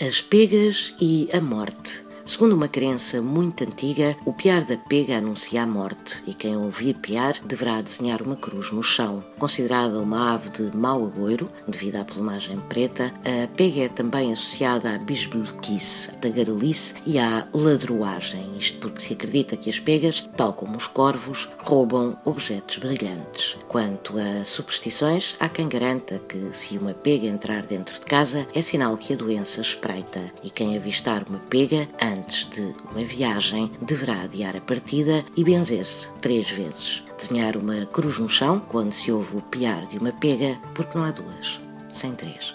As pegas e a morte. Segundo uma crença muito antiga, o piar da pega anuncia a morte e quem ouvir piar deverá desenhar uma cruz no chão. Considerada uma ave de mau agouro, devido à plumagem preta, a pega é também associada à bisbilquice, tagarelice e à ladroagem, isto porque se acredita que as pegas, tal como os corvos, roubam objetos brilhantes. Quanto a superstições, há quem garanta que se uma pega entrar dentro de casa é sinal que a doença espreita e quem avistar uma pega antes de uma viagem, deverá adiar a partida e benzer-se três vezes. Desenhar uma cruz no chão quando se ouve o piar de uma pega, porque não há duas, sem três.